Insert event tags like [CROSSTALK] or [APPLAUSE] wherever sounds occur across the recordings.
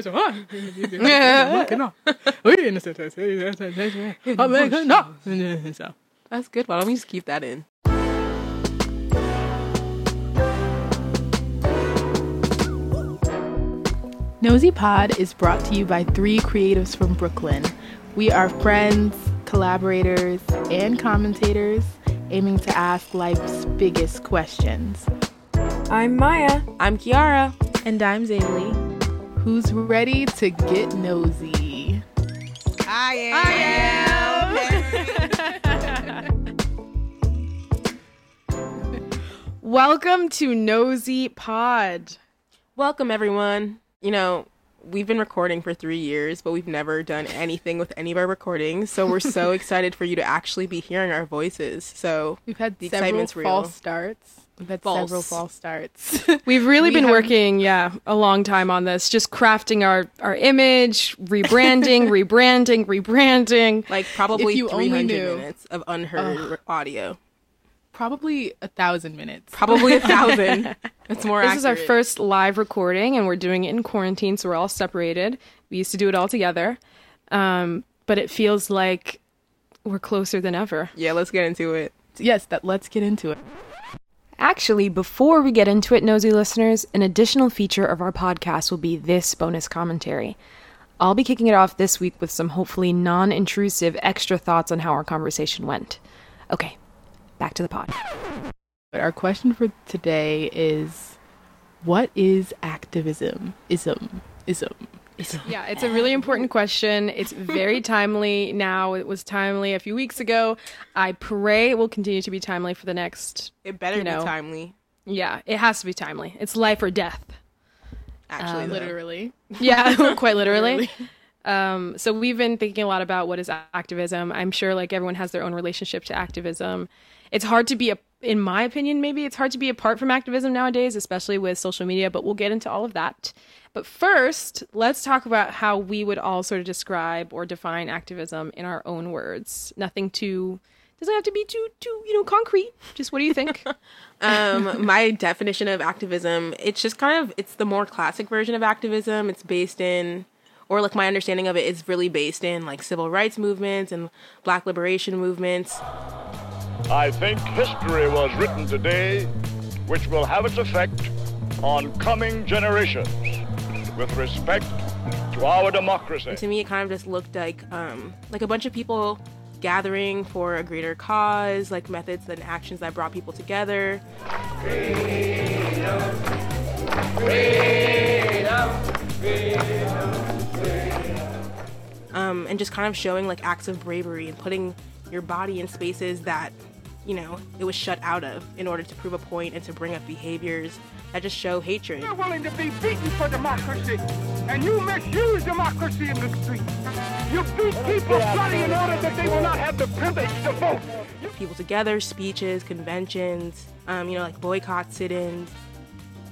So [LAUGHS] [LAUGHS] That's good. Why don't we just keep that in? Nosy Pod is brought to you by three creatives from Brooklyn. We are friends, collaborators, and commentators aiming to ask life's biggest questions. I'm Maya. I'm Kiara. And I'm Zaylee. Who's ready to get nosy? I am. I am. [LAUGHS] Welcome to Nosy Pod. Welcome, everyone. You know, we've been recording for three years, but we've never done anything with any of our recordings. So we're so [LAUGHS] excited for you to actually be hearing our voices. So We've had The several excitement's real. false starts. We've had False. several false starts. [LAUGHS] We've really We been have- working, yeah, a long time on this, just crafting our our image, rebranding, [LAUGHS] rebranding, rebranding. like probably If you only 300 minutes of unheard audio. Probably a thousand minutes. Probably a thousand. [LAUGHS] It's more This is our first live recording, and we're doing it in quarantine, so we're all separated. We used to do it all together, um, but it feels like we're closer than ever. Yeah, let's get into it. Yes, that let's get into it. Actually, before we get into it, nosy listeners, an additional feature of our podcast will be this bonus commentary. I'll be kicking it off this week with some hopefully non intrusive extra thoughts on how our conversation went. Okay, back to the pod. Our question for today is what is activism? Ism. Ism. Ism. [LAUGHS] Yeah, it's a really important question. It's very [LAUGHS] timely now. It was timely a few weeks ago. I pray it will continue to be timely for the next. It better You know. be timely. Yeah, it has to be timely. It's life or death. Actually, though. Literally. [LAUGHS] Yeah, quite literally. Um, so we've been thinking a lot about what is activism. I'm sure like everyone has their own relationship to activism. It's hard to be a, in my opinion, maybe it's hard to be apart from activism nowadays, especially with social media. But we'll get into all of that. But first, let's talk about how we would all sort of describe or define activism in our own words. Nothing too doesn't have to be too too you know concrete. Just what do you think? [LAUGHS] um my definition of activism it's just kind of it's the more classic version of activism it's based in or like my understanding of it is really based in like civil rights movements and black liberation movements I think history was written today which will have its effect on coming generations with respect to our democracy. to me it kind of just looked like um like a bunch of people gathering for a greater cause like methods and actions that brought people together Freedom, freedom, freedom, um, and just kind of showing like acts of bravery and putting your body in spaces that you know it was shut out of in order to prove a point and to bring up behaviors that just show hatred You're willing to be beaten for democracy, and you misuse democracy in the street. You beat people bloody in order that they will not have the privilege to vote. people together, speeches, conventions, um, you know, like boycott sit-ins,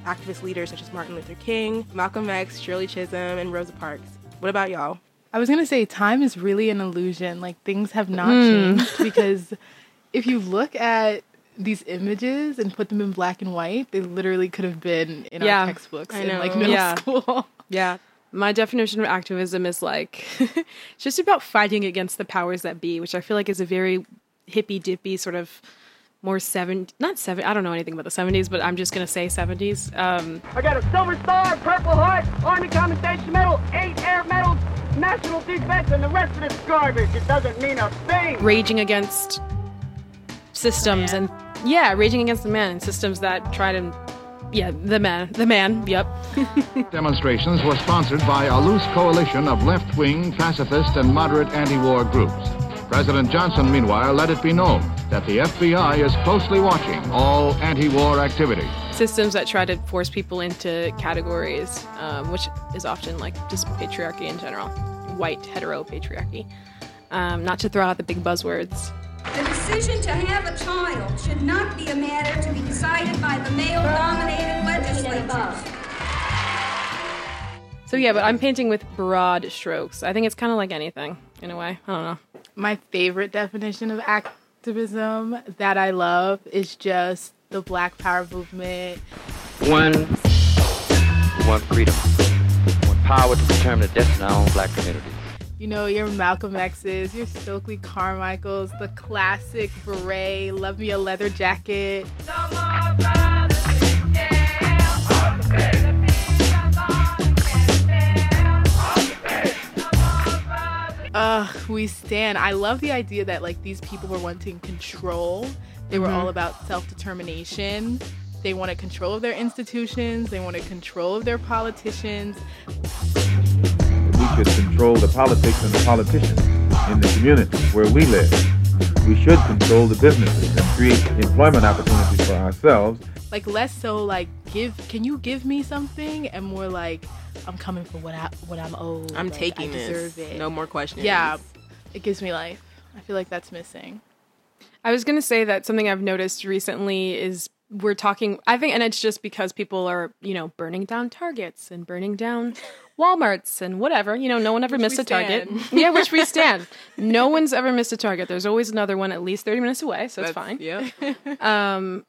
activist leaders such as Martin Luther King, Malcolm X, Shirley Chisholm, and Rosa Parks. What about y'all? I was gonna say time is really an illusion. Like things have not changed because [LAUGHS] if you look at these images and put them in black and white, they literally could have been in Yeah, our textbooks I in like middle Yeah. school. [LAUGHS] Yeah. My definition of activism is like [LAUGHS] it's just about fighting against the powers that be, which I feel like is a very hippy dippy sort of more seven not seven I don't know anything about the seventies, but I'm just gonna say seventies. Um I got a Silver Star, Purple Heart, Army Commendation Medal, eight Air Medals, National Defense, and the rest of this garbage. It doesn't mean a thing. raging against systems and yeah, raging against the man and systems that try to yeah, the man. The man, yep. [LAUGHS] Demonstrations were sponsored by a loose coalition of left-wing, pacifist, and moderate anti-war groups. President Johnson, meanwhile, let it be known that the FBI is closely watching all anti-war activity. systems that try to force people into categories, um, which is often like just patriarchy in general, white hetero patriarchy. Um, not to throw out the big buzzwords. The decision to have a child should not be a matter to be decided by the male-dominated legislatures. So yeah, but I'm painting with broad strokes. I think it's kind of like anything in a way. I don't know. My favorite definition of activism that I love is just the Black Power movement. One, one want freedom. We want power to determine the destiny of our own black communities. You know, your Malcolm X's, your Stokely Carmichaels, the classic beret, love me a leather jacket. Ugh, we stand. I love the idea that like these people were wanting control. They were mm-hmm. all about self-determination. They wanted control of their institutions. They wanted control of their politicians. We should control the politics and the politicians in the community where we live. We should control the businesses and create employment opportunities for ourselves. Like less so like give can you give me something and more like I'm coming for what I what I'm owed. I'm like, taking I this. It. No more questions. Yeah. It gives me life. I feel like that's missing. I was going to say that something I've noticed recently is we're talking, I think, and it's just because people are, you know, burning down Targets and burning down Walmarts and whatever. You know, no one ever Which missed a Target. [LAUGHS] yeah, which we [LAUGHS] stand. No one's ever missed a Target. There's always another one at least 30 minutes away, so it's fine. Yeah. [LAUGHS] Um,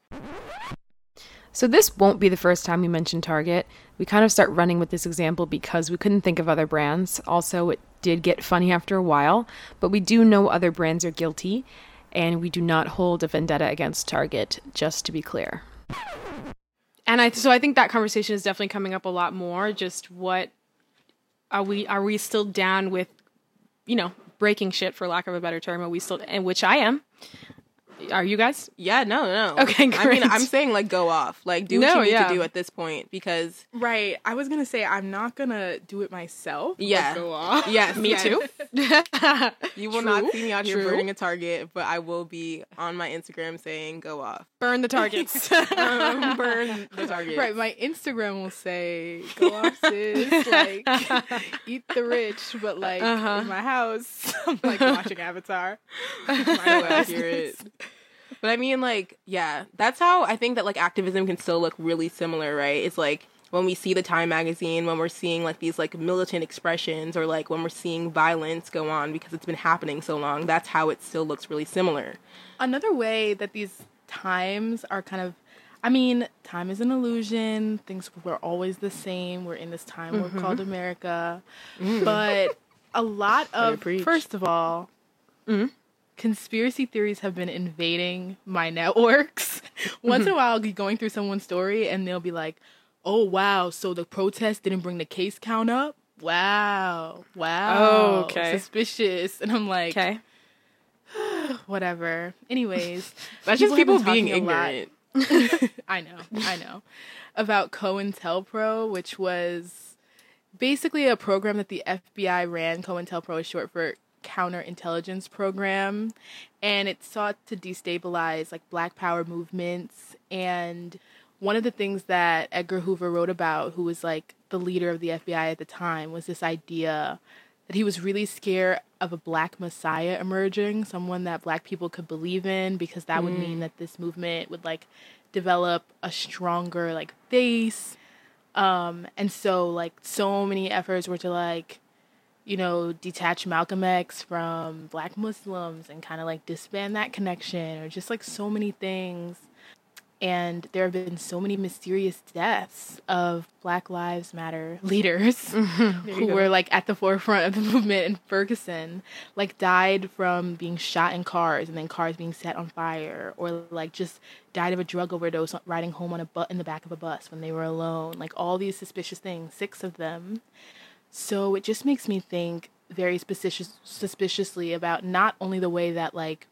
so this won't be the first time we mention Target. We kind of start running with this example because we couldn't think of other brands. Also, it did get funny after a while, but we do know other brands are guilty, and we do not hold a vendetta against Target, just to be clear. And I so I think that conversation is definitely coming up a lot more. Just what are we are we still down with, you know, breaking shit for lack of a better term? Are we still and which I am. Are you guys? Yeah, no, no. Okay, I mean. I'm saying like go off. Like do what No, you need yeah. to do at this point because Right. I was gonna say I'm not gonna do it myself. but Yeah. Go off. yes, Me yes. too. [LAUGHS] You will True, not see me out here true. burning a target, but I will be on my Instagram saying go off. Burn the targets. [LAUGHS] Um, burn the targets. Right, my Instagram will say, "Go off, sis." [LAUGHS] like, eat the rich, but like Uh-huh. in my house, I'm like watching Avatar. so accurate. But I mean, like, yeah, that's how I think that like activism can still look really similar, right? It's like when we see the Time magazine, when we're seeing like these like militant expressions, or like when we're seeing violence go on because it's been happening so long. That's how it still looks really similar. Another way that these times are kind of I mean, time is an illusion. Things were always the same. We're in this time we're called mm-hmm. America. Mm. But a lot of first of all, mm-hmm. Conspiracy theories have been invading my networks. [LAUGHS] Once in a mm-hmm. while I'll be going through someone's story and they'll be like, "Oh wow, so the protest didn't bring the case count up?" Wow. Wow. Oh, okay. Suspicious. And I'm like, okay. [SIGHS] whatever. Anyways, [LAUGHS] That's just people being talking a lot- ignorant. [LAUGHS] I know, I know. About COINTELPRO, which was basically a program that the FBI ran. COINTELPRO is short for Counterintelligence Program, and it sought to destabilize like Black Power movements. And one of the things that Edgar Hoover wrote about, who was like the leader of the FBI at the time, was this idea that he was really scared of a black messiah emerging, someone that black people could believe in because that would mean that this movement would like develop a stronger like base. Um and so like so many efforts were to like you know, detach Malcolm X from black Muslims and kind of like disband that connection or just like so many things. And there have been so many mysterious deaths of Black Lives Matter [LAUGHS] leaders [LAUGHS] who were like at the forefront of the [LAUGHS] movement in Ferguson, like died from being shot in cars and then cars being set on fire, or like just died of a drug overdose riding home on a bu- in the back of a bus when they were alone. Like all these suspicious things, six of them. So it just makes me think very suspicious, suspiciously about not only the way that like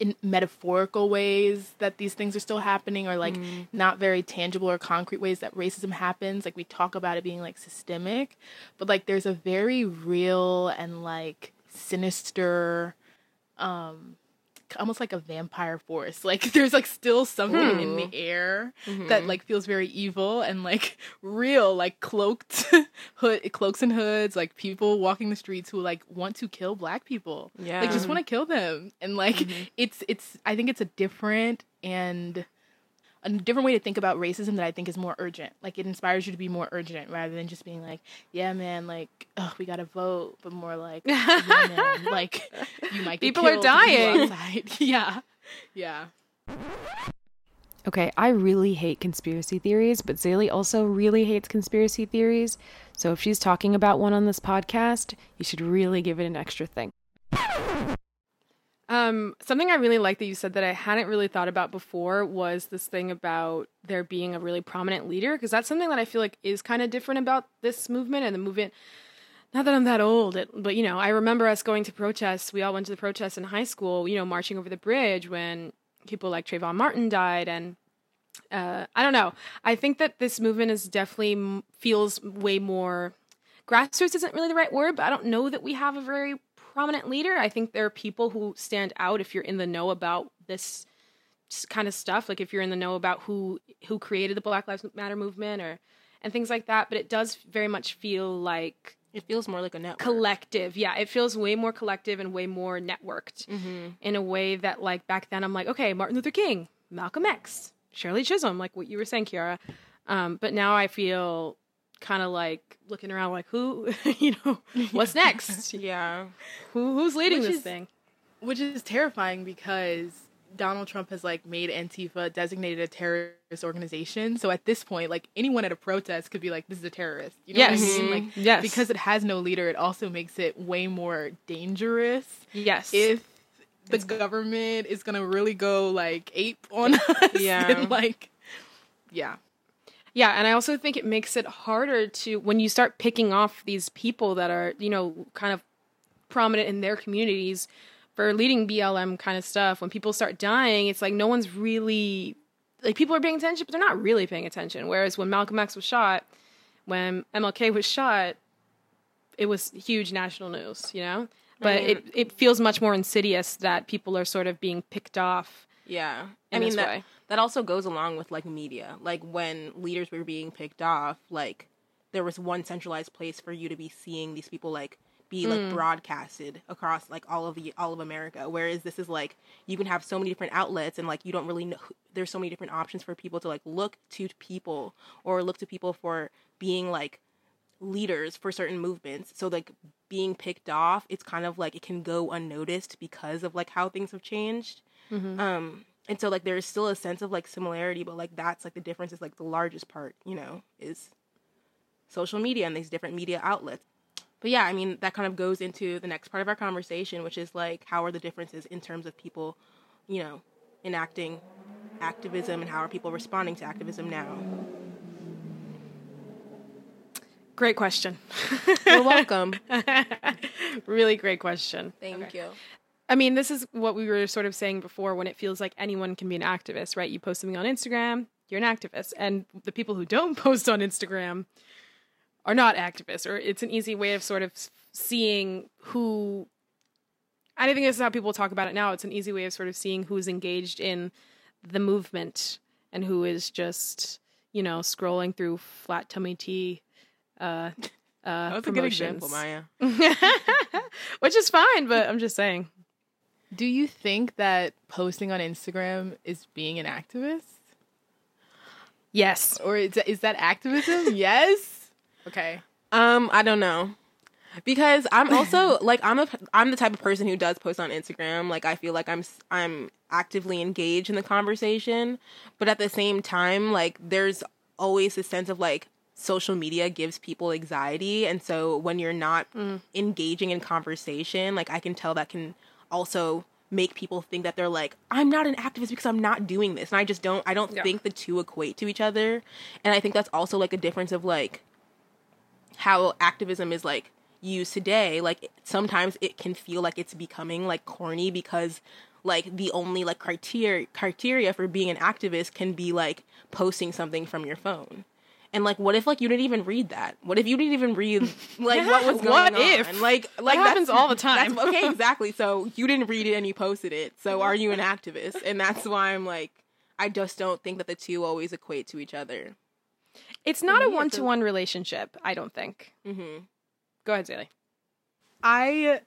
in metaphorical ways that these things are still happening or like not very tangible or concrete ways that racism happens. Like we talk about it being like systemic but like there's a very real and like sinister um almost like a vampire force. [LAUGHS] Like there's like still something in the hmm. air mm-hmm. that like feels very evil and like [LAUGHS] real like cloaked [LAUGHS] hood cloaks and hoods like people walking the streets who like want to kill black people. Yeah. like just want to kill them. And like mm-hmm. it's it's i think it's a different and a different way to think about racism that i think is more urgent like it inspires you to be more urgent rather than just being like yeah man like oh we gotta vote but more like yeah, [LAUGHS] man, like you might People are killed if you go dying. [LAUGHS] yeah yeah Okay, I really hate conspiracy theories, but Zaylee also really hates conspiracy theories. So if she's talking about one on this podcast, you should really give it an extra thing. Um, something I really like that you said that I hadn't really thought about before was this thing about there being a really prominent leader, because that's something that I feel like is kind of different about this movement and the movement. Not that I'm that old, it, but you know, I remember us going to protests. We all went to the protests in high school, you know, marching over the bridge when people like Trayvon Martin died, and uh, I don't know. I think that this movement is definitely feels way more grassroots. Isn't really the right word, but I don't know that we have a very prominent leader. I think there are people who stand out if you're in the know about this kind of stuff. Like if you're in the know about who who created the Black Lives Matter movement or and things like that. But it does very much feel like it feels more like a network. collective. Yeah, it feels way more collective and way more networked Mm-hmm. in a way that like back then I'm like, okay, Martin Luther King, Malcolm X, Shirley Chisholm, like what you were saying, Kiara. Um, but now I feel kind of like looking around like who [LAUGHS] you know what's next [LAUGHS] Yeah. who who's leading Which this is- thing which is terrifying because Donald Trump has like made Antifa designated a terrorist organization. So at this point, like anyone at a protest could be like, "This is a terrorist." You know Yes. what I mean? Like mm-hmm. Yes. because it has no leader, it also makes it way more dangerous yes if the government is gonna really go like ape on [LAUGHS] us. Yeah. like yeah. Yeah, and I also think it makes it harder to when you start picking off these people that are, you know, kind of prominent in their communities for leading BLM kind of stuff. When people start dying, it's like no one's really like people are paying attention, but they're not really paying attention. Whereas when Malcolm X was shot, when MLK was shot, it was huge national news, you know? But it, it feels much more insidious that people are sort of being picked off. Yeah. I mean that way. that also goes along with like media. Like when leaders were being picked off, like there was one centralized place for you to be seeing these people like be like Mm. broadcasted across like all of the all of America. Whereas this is like you can have so many different outlets and like you don't really know there's so many different options for people to like look to people or look to people for being like leaders for certain movements. So like being picked off, it's kind of like it can go unnoticed because of like how things have changed. Um and so like there's still a sense of like similarity, but like that's like the difference is like the largest part, you know, is social media and these different media outlets. But yeah, I mean that kind of goes into the next part of our conversation, which is like how are the differences in terms of people, you know, enacting activism and how are people responding to activism now. Great question. You're welcome. [LAUGHS] really great question. Thank you. I mean, this is what we were sort of saying before when it feels like anyone can be an activist, right? You post something on Instagram, you're an activist. And the people who don't [LAUGHS] post on Instagram are not activists, or it's an easy way of sort of seeing who. I think this is how people talk about it now. It's an easy way of sort of seeing who's engaged in the movement and who is just, you know, scrolling through flat tummy tea. Uh, uh, That was a good example. Maya. [LAUGHS] Which is fine, but I'm just saying. Do you think that posting on Instagram is being an activist? Yes. Or is that, is that activism? [LAUGHS] yes. Okay. Um, I don't know. Because I'm also [LAUGHS] like I'm a I'm the type of person who does post on Instagram. Like I feel like I'm I'm actively engaged in the conversation, but at the same time, like there's always a sense of like social media gives people anxiety, and so when you're not engaging in conversation, like I can tell that can also make people think that they're like I'm not an activist because I'm not doing this, and I just don't I don't Yeah. think the two equate to each other, and I think that's also like a difference of like how activism is like used today. Like sometimes it can feel like it's becoming like corny because like the only like criteria criteria for being an activist can be like posting something from your phone and like what if like you didn't even read that what if you didn't even read [LAUGHS] like what was going on? What on if? like like happens that's- all the [LAUGHS] time. that's, okay [LAUGHS] exactly so you didn't read it and you posted it so are you an activist and that's why i'm like i just don't think that the two always equate to each other It's not a one-to-one relationship, I don't think. mm-hmm. Go ahead, Zaylee. I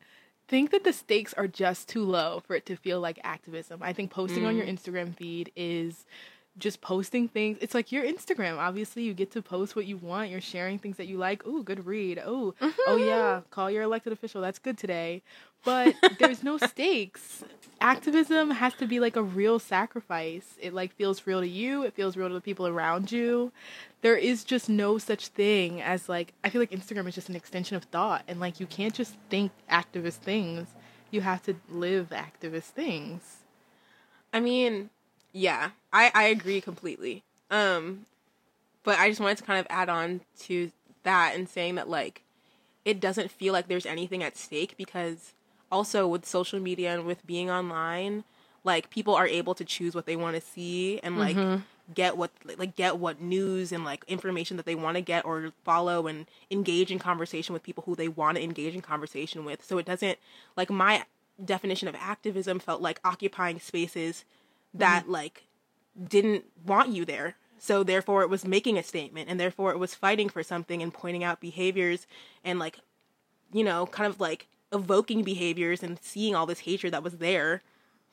think that the stakes are just too low for it to feel like activism. I think posting on your Instagram feed is just posting things. It's like your Instagram. Obviously, you get to post what you want. You're sharing things that you like. Ooh, good read. Oh, oh yeah, call your elected official. That's good today. But [LAUGHS] there's no stakes. Activism has to be like a real sacrifice. It like feels real to you. It feels real to the people around you. There is just no such thing as like I feel like Instagram is just an extension of thought and like you can't just think activist things. You have to live activist things. I mean, yeah, I, I agree completely. Um, but I just wanted to kind of add on to that and saying that like it doesn't feel like there's anything at stake because also with social media and with being online, like people are able to choose what they want to see and like Mhm. get what like get what news and like information that they want to get or follow and engage in conversation with people who they want to engage in conversation with. So it doesn't like my definition of activism felt like occupying spaces that mm-hmm. like didn't want you there. So therefore it was making a statement and therefore it was fighting for something and pointing out behaviors and like you know, kind of like evoking behaviors and seeing all this hatred that was there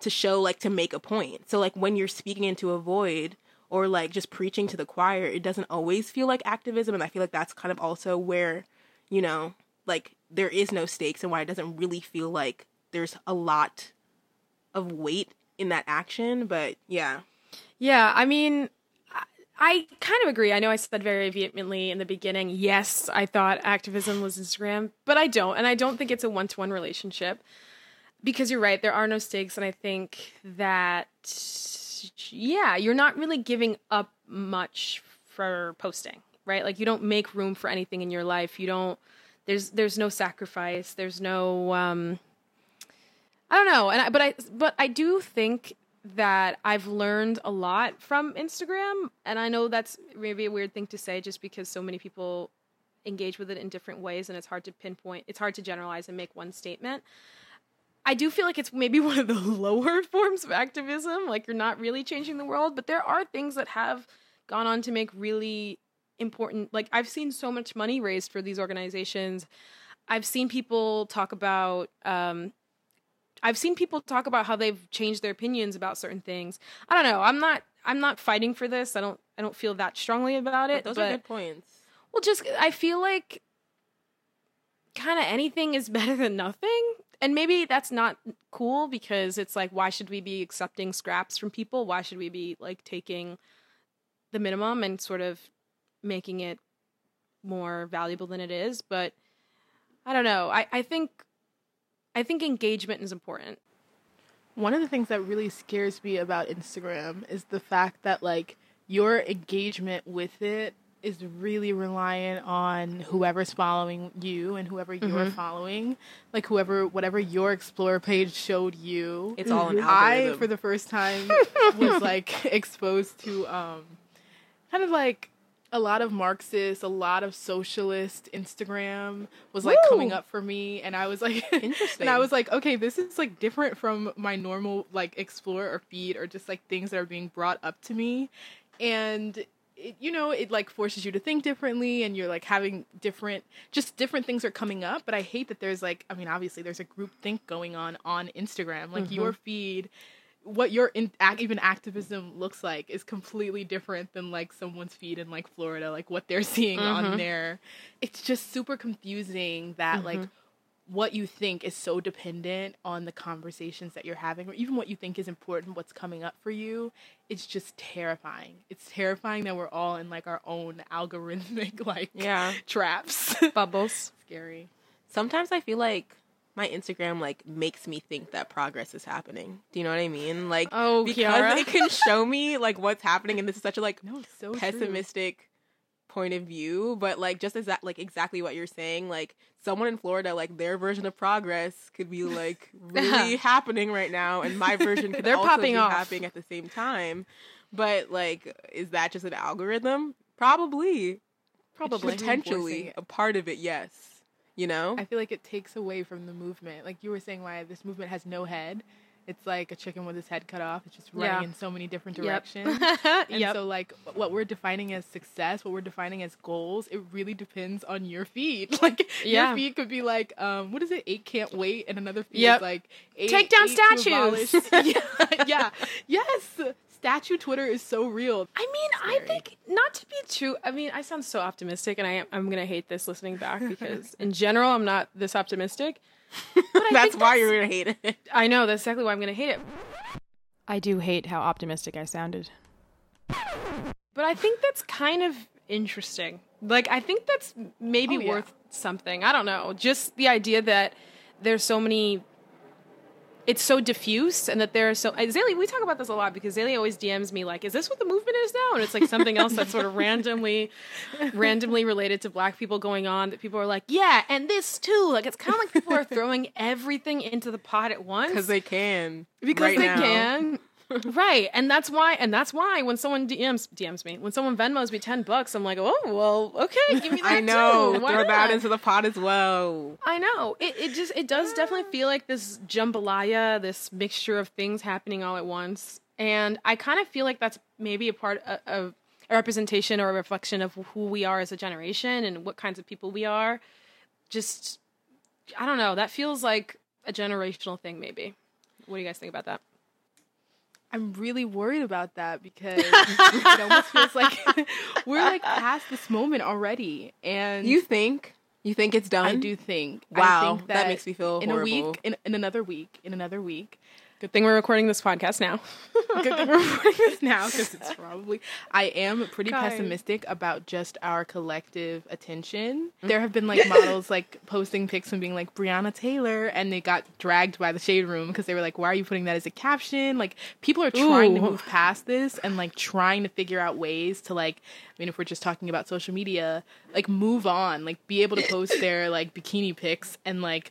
to show like to make a point. So like when you're speaking into a void or like just preaching to the choir, it doesn't always feel like activism and I feel like that's kind of also where, you know, like there is no stakes and why it doesn't really feel like there's a lot of weight in that action, but yeah. Yeah, I mean, I, kind of agree. I know I said very vehemently in the beginning, yes, I thought activism was Instagram, but I don't. And I don't think it's a one to one relationship because you're right, there are no stakes. And I think that, yeah, you're not really giving up much for posting, right? Like you don't make room for anything in your life. You don't, there's, there's no sacrifice. There's no, um, I don't know, and I, but I but I do think that I've learned a lot from Instagram, and I know that's maybe a weird thing to say, just because so many people engage with it in different ways, and it's hard to pinpoint. It's hard to generalize and make one statement. I do feel like it's maybe [LAUGHS] one of the lower [LAUGHS] forms of activism. Like you're not really changing the world, but there are things that have gone on to make really important. Like I've seen so much money raised for these organizations. I've seen people talk about. Um, I've seen people talk about how they've changed their opinions about certain things. I don't know. I'm not. I'm not fighting for this. I don't. I don't feel that strongly about it. Those but, are good points. Well, just I feel like kind of anything is [LAUGHS] better than nothing. And maybe that's not cool because it's like, why should we be accepting scraps from people? Why should we be like taking the minimum and sort of making it more valuable than it is? But I don't know. I, I think I think engagement is important. One of the things that really scares me about Instagram is the fact that like your engagement with it is really reliant on whoever's following you and whoever you're Mhm. following. Like whoever whatever your explore page showed you. It's all an algorithm. I for the first time [LAUGHS] was like exposed to um kind of like a lot of Marxist, a lot of socialist Instagram was like Woo! coming up for me, and I was like, Interesting. [LAUGHS] and I was like, okay, this is like different from my normal like explore or feed or just like things that are being brought up to me, and it, you know, it like forces you to think differently, and you're like having different, just different things are coming up. But I hate that there's like, I mean, obviously there's a group think going on on Instagram, like Mhm. your feed what your in, ac- even activism looks like is completely different than like someone's feed in like Florida, like what they're [LAUGHS] seeing on Mhm. there. It's just super confusing that like Mhm. what you think is so dependent on the conversations that you're having, or even what you think is important, what's coming up for you. It's just terrifying. It's terrifying that we're all in like our own algorithmic [LAUGHS] like Yeah. traps. Bubbles. [LAUGHS] Scary. Sometimes I feel like my Instagram like makes me think that progress is happening. Do you know what I mean? Like Oh, because Kiara. it can show me like what's happening and this is such a like No, so true. pessimistic point of view, but like just as that like exactly what you're saying, like someone in Florida, like their version of progress could be like [LAUGHS] really happening right now, and my version could [LAUGHS] They're also popping be off. happening at the same time. But like, is that just an algorithm? Probably, Probably. potentially a part of it. Yes, you know. I feel like it takes away from the movement. Like you were saying, why this movement has no head. It's like a chicken with its head cut off. It's just running Yeah. in so many different Yep. directions. [LAUGHS] and Yep. so, like, what we're defining as success, what we're defining as goals, it really depends on your feed. [LAUGHS] Like, Yeah. your feed could be like, um, what is it? Eight can't wait, and another feed Yep. is like, eight, Take down eight statues. [LAUGHS] yeah, yeah, yes. Statue Twitter is so real. I mean, I think not to be too. I mean, I sound so optimistic, and I am, I'm gonna hate this listening back [LAUGHS] because in general, I'm not this optimistic. [LAUGHS] That's why you're gonna hate it. [LAUGHS] I know that's exactly why I'm gonna hate it. I do hate how optimistic I sounded, but I think that's kind of interesting. Like, I think that's maybe Oh, yeah. worth something. I don't know. Just the idea that there's so many. It's so diffuse, and that there are so. uh, Zaylee, we talk about this a lot because Zaylee always DMs me like, "Is this what the movement is now?" And it's like something else that's sort of randomly, [LAUGHS] randomly related to Black people going on. That people are like, "Yeah," and this too. Like it's kind of like people are throwing everything into the pot at once [LAUGHS] Because they can. because right they now. can. Right, and that's why, and that's why when someone DMs DMs me, when someone Venmos me ten bucks, I'm like, oh well, okay, give me that I know. too. Why Throw that into the pot as well. I know. It it just it does definitely feel like this jambalaya, this mixture of things happening all at once, and I kind of feel like that's maybe a part of, of a representation or a reflection of who we are as a generation and what kinds of people we are. Just I don't know. That feels like a generational thing, maybe. What do you guys think about that? I'm really worried about that because [LAUGHS] it almost feels like [LAUGHS] we're like past this moment already. And You think? You think it's done? I do think. I Wow, think that makes me feel in horrible. a week, in, in another week, in another week. Good thing we're recording this podcast now. [LAUGHS] Good thing we're recording this now because it's [LAUGHS] probably. I am pretty pessimistic about just our collective attention. Mm-hmm. There have been like [LAUGHS] models like posting pics and being like Breonna Taylor, and they got dragged by the shade room because they were like, "Why are you putting that as a caption?" Like people are trying to Ooh. move past this and like trying to figure out ways to like. I mean, if we're just talking about social media, like move on, like be able to post their like bikini pics and like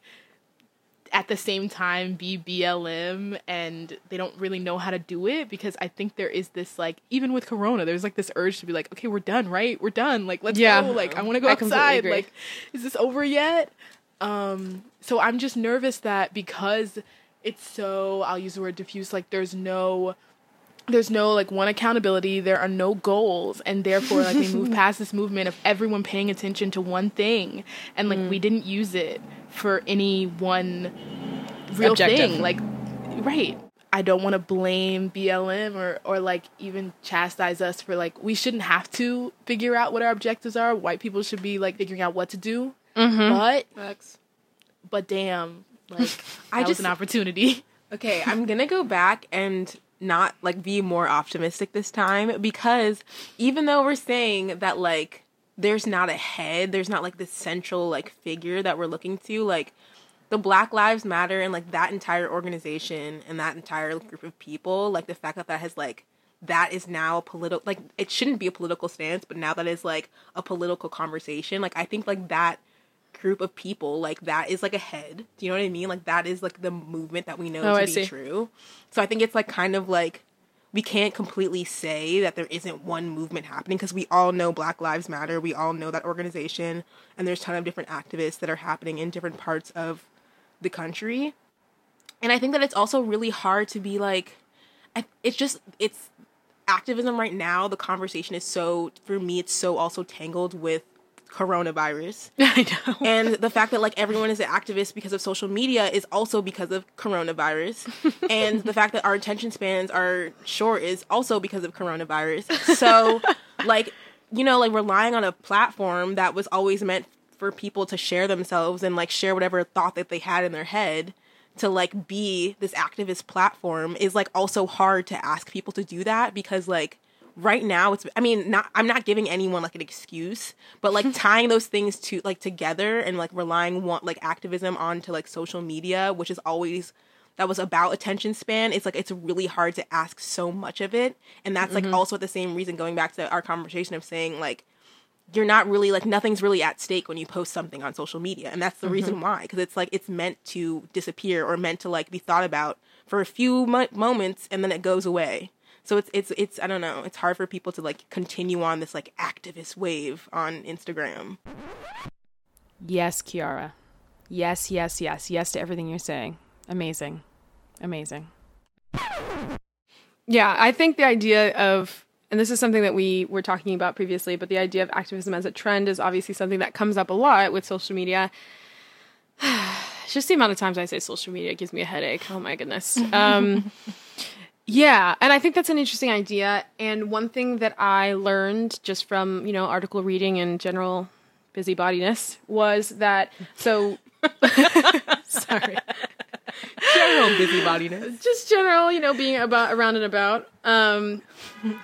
at the same time be BLM and they don't really know how to do it because I think there is this like even with corona there's like this urge to be like okay we're done right? We're done. Like let's Yeah. go. Like I want to go I outside. like is this over yet? Um so I'm just nervous that because it's so I'll use the word diffuse like there's no there's no like one accountability. There are no goals. And therefore like we move [LAUGHS] past this movement of everyone paying attention to one thing. And like Mm. we didn't use it for any one real Objective. thing. Like right. I don't want to blame blm or or like even chastise us for like we shouldn't have to figure out what our objectives are. White people should be like figuring out what to do. But but damn like [LAUGHS] I that was just- an opportunity. [LAUGHS] Okay, I'm gonna go back and not like be more optimistic this time because even though we're saying that like there's not a head, there's not like this central like figure that we're looking to, like the Black Lives Matter and like that entire organization and that entire group of people, like the fact that that has like that is now a political like it shouldn't be a political stance, but now that is like a political conversation, like I think like that group of people like that is like a head do you know what i mean? Like that is like the movement that we know Oh, to I be see. true. So i think it's like kind of like we can't completely say that there isn't one movement happening because we all know black lives matter. We all know that organization and there's a ton of different activists that are happening in different parts of the country. And i think that it's also really hard to be like it's just it's activism right now. The conversation is so for me it's so also tangled with coronavirus. [LAUGHS] I know. and the fact that like everyone is an activist because of social media is also because of coronavirus. [LAUGHS] And the fact that our attention spans are short is also because of coronavirus. [LAUGHS] So like you know like relying on a platform that was always meant for people to share themselves and like share whatever thought that they had in their head to like be this activist platform is like also hard to ask people to do that because like right now it's i mean not i'm not giving anyone like an excuse but like [LAUGHS] tying those things to like together and like relying one like activism onto like social media which is always that was about attention span it's like it's really hard to ask so much of it. And that's like mm-hmm. also the same reason going back to our conversation of saying like you're not really like nothing's really at stake when you post something on social media. And that's the mm-hmm. reason why because it's like it's meant to disappear or meant to like be thought about for a few mo- moments and then it goes away so it's it's it's i don't know it's hard for people to like continue on this like activist wave on instagram Yes, Kiara. Yes, yes, yes, yes to everything you're saying. Amazing. Amazing. Yeah, I think the idea of, and this is something that we were talking about previously, but the idea of activism as a trend is obviously something that comes up a lot with social media. [SIGHS] Just the amount of times I say social media gives me a headache. Oh my goodness. Um, [LAUGHS] Yeah, and I think that's an interesting idea. And one thing that I learned just from, you know, article reading and general busybodiness was that so [LAUGHS] sorry. General busybodiness. Just general, you know, being about around and about. Um,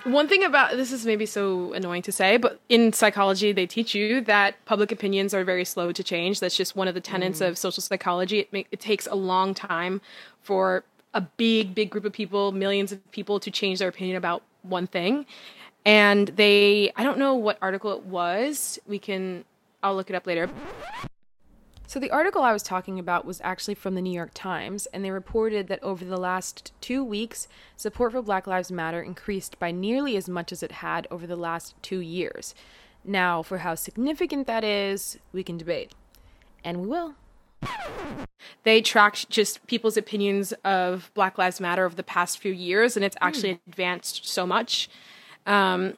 one thing about this is maybe so annoying to say, but in psychology, they teach you that public opinions are very slow to change. That's just one of the tenets of social psychology. It, make, it takes a long time for a big, big group of people, millions of people, to change their opinion about one thing. And they, I don't know what article it was. We can, I'll look it up later. So, the article I was talking about was actually from the New York Times, and they reported that over the last two weeks, support for Black Lives Matter increased by nearly as much as it had over the last two years. Now, for how significant that is, we can debate. And we will. They tracked just people's opinions of Black Lives Matter over the past few years, and it's actually advanced so much. Um,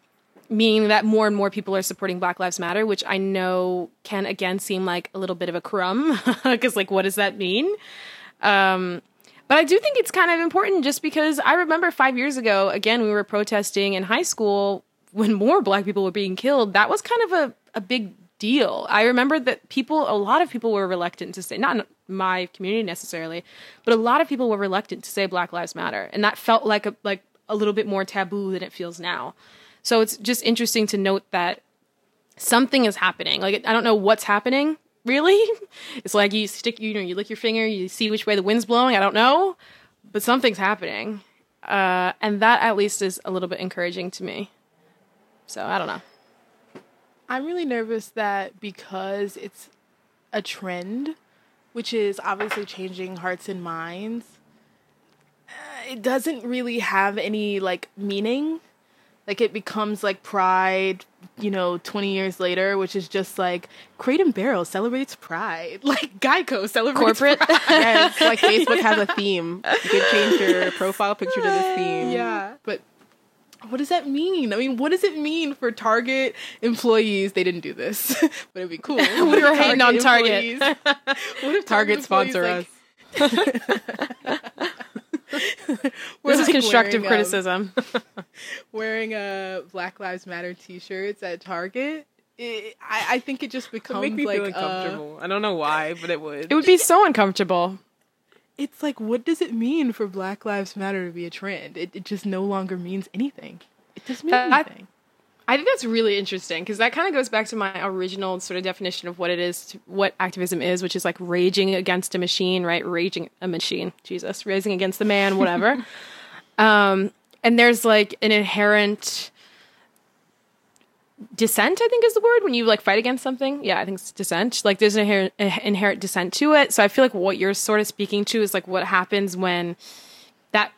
meaning that more and more people are supporting Black Lives Matter, which I know can again seem like a little bit of a crumb [LAUGHS] because, like, what does that mean? Um, but I do think it's kind of important just because I remember five years ago, again, we were protesting in high school when more Black people were being killed. That was kind of a, a big deal. I remember that people, a lot of people were reluctant to say, not my community necessarily, but a lot of people were reluctant to say Black Lives Matter, and that felt like a like a little bit more taboo than it feels now. So it's just interesting to note that something is happening. Like I don't know what's happening really. [LAUGHS] It's like you stick, you know, you lick your finger, you see which way the wind's blowing. I don't know, but something's happening, uh, and that at least is a little bit encouraging to me. So I don't know. I'm really nervous that because it's a trend, which is obviously changing hearts and minds, uh, it doesn't really have any like meaning. Like it becomes like Pride, you know, 20 years later, which is just like Crate and Barrel celebrates Pride. [LAUGHS] Like Geico celebrates Corporate. Pride. [LAUGHS] yeah, it's like Facebook has a theme. You could change your profile picture to the theme. Yeah, but what does that mean? I mean, what does it mean for Target employees? They didn't do this, [LAUGHS] but it'd be cool. [LAUGHS] We were hating on Target. employees- [LAUGHS] what if Target sponsor us. We're This is like constructive wearing, um, criticism. wearing a Black Lives Matter T-shirts at Target. It, I, I think it just becomes make me like feel uh, uncomfortable. I don't know why, but it would. it would be so uncomfortable. It's like, what does it mean for Black Lives Matter to be a trend? It, it just no longer means anything. It doesn't mean That- anything. I think that's really interesting because that kind of goes back to my original sort of definition of what it is, to, what activism is, which is like raging against a machine, right? Raging a machine, Jesus, raging against the man, whatever. [LAUGHS] um, and there's like an inherent dissent, I think is the word when you like fight against something. Yeah, I think it's dissent. Like there's an inherent, inherent dissent to it. So I feel like what you're sort of speaking to is like what happens when that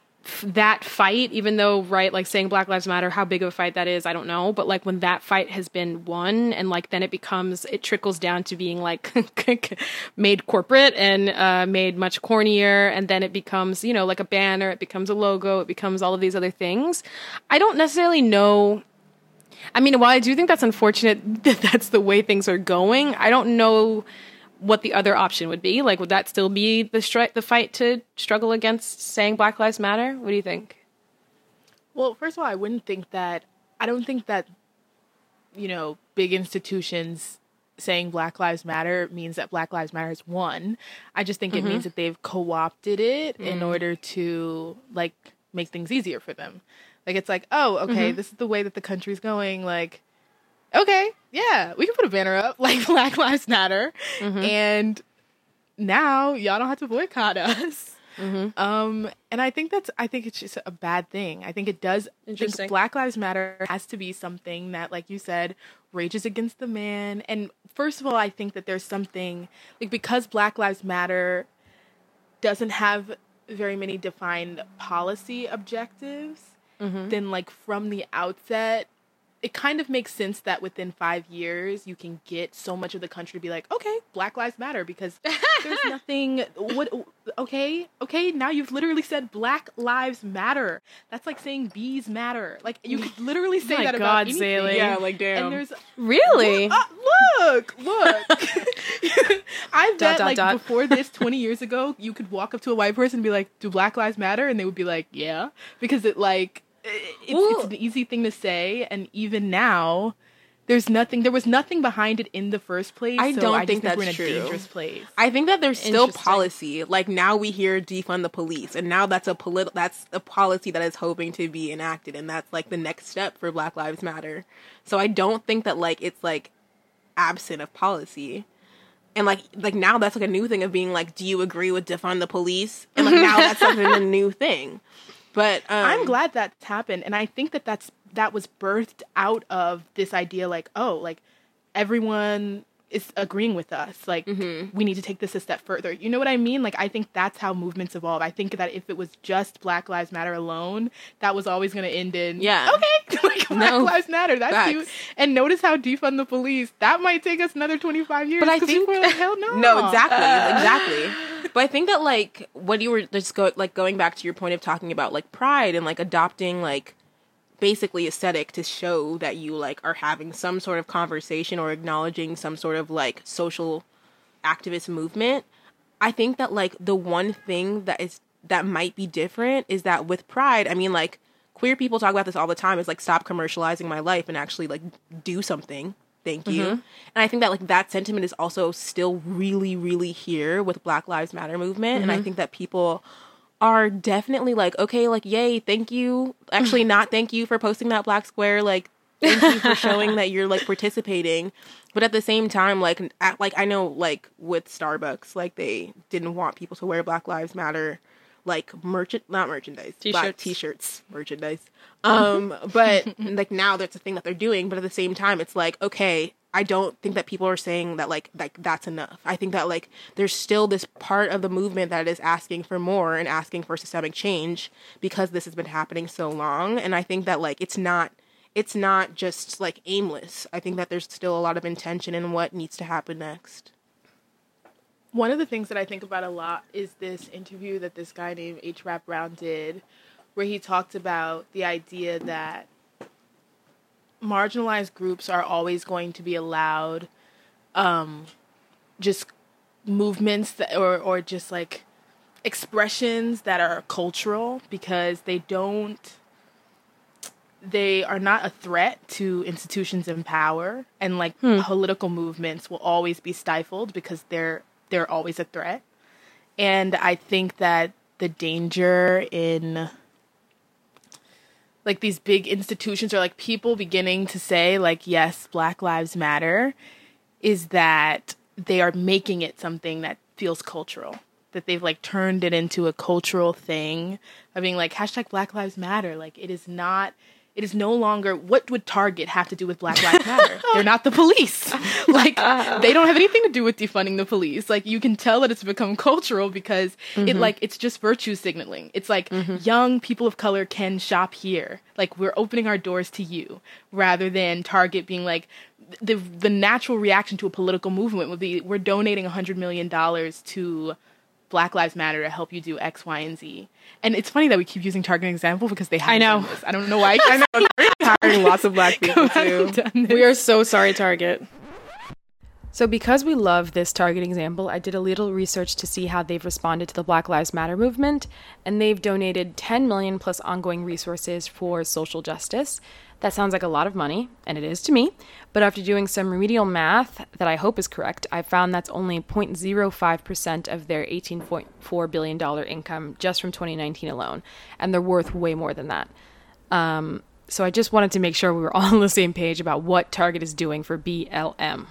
that fight even though right like saying black lives matter how big of a fight that is i don't know but like when that fight has been won and like then it becomes it trickles down to being like [LAUGHS] made corporate and uh, made much cornier and then it becomes you know like a banner it becomes a logo it becomes all of these other things i don't necessarily know I mean, while I do think that's unfortunate [LAUGHS] that that's the way things are going, I don't know what the other option would be. Like, would that still be the stri- the fight to struggle against saying Black Lives Matter? What do you think? Well, first of all, I wouldn't think that. I don't think that, you know, big institutions saying Black Lives Matter means that Black Lives Matter has won. I just think it mm-hmm. means that they've co opted it in mm. order to, like, make things easier for them. Like, it's like, oh, okay, mm-hmm. this is the way that the country's going. Like, okay, yeah, we can put a banner up, [LAUGHS] like, Black Lives Matter. Mm-hmm. And now y'all don't have to boycott us. Mm-hmm. Um, and I think that's I think it's just a bad thing. I think it does. Interesting. Black Lives Matter has to be something that, like you said, rages against the man. And first of all, I think that there's something like because Black Lives Matter doesn't have very many defined policy objectives, then like from the outset, it kind of makes sense that within five years you can get so much of the country to be like, okay, Black Lives Matter because [LAUGHS] there's nothing. What? Okay, okay. Now you've literally said Black Lives Matter. That's like saying bees matter. Like you could literally say My that about God, anything. Zaylee. Yeah, like damn. And there's Really? uh, look, look. [LAUGHS] [LAUGHS] I Dot, bet dot, like dot. before this, twenty years ago, you could walk up to a white person and be like, "Do Black Lives Matter?" and they would be like, "Yeah," because it like it- it's, Well- it's an easy thing to say, and even now, there's nothing. There was nothing behind it in the first place. I so don't I just think we're in that's a true. dangerous place. I think that there's still policy. Like now we hear defund the police, and now that's a polit- that's a policy that is hoping to be enacted, and that's like the next step for Black Lives Matter. So I don't think that like it's like absent of policy. And like like now that's like a new thing of being like, do you agree with defund the police? And like now that's [LAUGHS] something a new thing. But um, I'm glad that's happened, and I think that that's that was birthed out of this idea, like, oh, like everyone is agreeing with us. Like, Mm-hmm. we need to take this a step further. You know what I mean? Like, I think that's how movements evolve. I think that if it was just Black Lives Matter alone, that was always going to end in, Yeah. okay, [LAUGHS] like Black No. Lives Matter. That's Facts. cute. And notice how defund the police. That might take us another 25 years. But I think people like, hell [LAUGHS] no. no, exactly, exactly. [LAUGHS] But I think that like what you were just go like going back to your point of talking about like pride and like adopting like basically aesthetic to show that you like are having some sort of conversation or acknowledging some sort of like social activist movement. I think that like the one thing that is that might be different is that with pride, I mean like queer people talk about this all the time is like stop commercializing my life and actually like do something. Thank you. Mm-hmm. And I think that like that sentiment is also still really really here with Black Lives Matter movement and I mm-hmm. think that people are definitely like okay like yay thank you. Actually not thank you for posting that black square. Like thank you for showing that you're like participating. But at the same time like at, like i know like with starbucks like they didn't want people to wear black lives matter like merchant not merchandise T-shirts. t-shirts merchandise. Um but like now that's a thing that they're doing. But at the same time it's like okay i don't think that people are saying that like like that's enough. I think that like there's still this part of the movement that is asking for more and asking for systemic change because this has been happening so long. And i think that like it's not it's not just like aimless. I think that there's still a lot of intention in what needs to happen next. One of the things that I think about a lot is this interview that this guy named H. Rap Brown did, where he talked about the idea that marginalized groups are always going to be allowed um, just movements that, or, or just like expressions that are cultural because they don't they are not a threat to institutions in power. And like political movements will always be stifled because they're they're always a threat. And i think that the danger in like these big institutions or like people beginning to say like yes black lives matter is that they are making it something that feels cultural that they've like turned it into a cultural thing of being like hashtag black lives matter. Like it is not it is no longer what would target have to do with black lives matter? [LAUGHS] They're not the police. [LAUGHS] Like they don't have anything to do with defunding the police. Like you can tell that it's become cultural because it mm-hmm. like it's just virtue signaling. It's like mm-hmm. young people of color can shop here. Like we're opening our doors to you rather than target being like the the natural reaction to a political movement would be we're donating 100 million dollars to Black Lives Matter to help you do X, Y, and Z. And it's funny that we keep using Target example because they haven't know. done this. I don't know why. [LAUGHS] I know hiring lots of black [LAUGHS] people too We are so sorry, Target. So, because we love this Target example, I did a little research to see how they've responded to the Black Lives Matter movement, and they've donated 10 million plus ongoing resources for social justice. That sounds like a lot of money, and it is to me. But after doing some remedial math that I hope is correct, I found that's only 0.05% of their $18.4 billion income just from 2019 alone, and they're worth way more than that. Um, so I just wanted to make sure we were [LAUGHS] all on the same page about what Target is doing for BLM.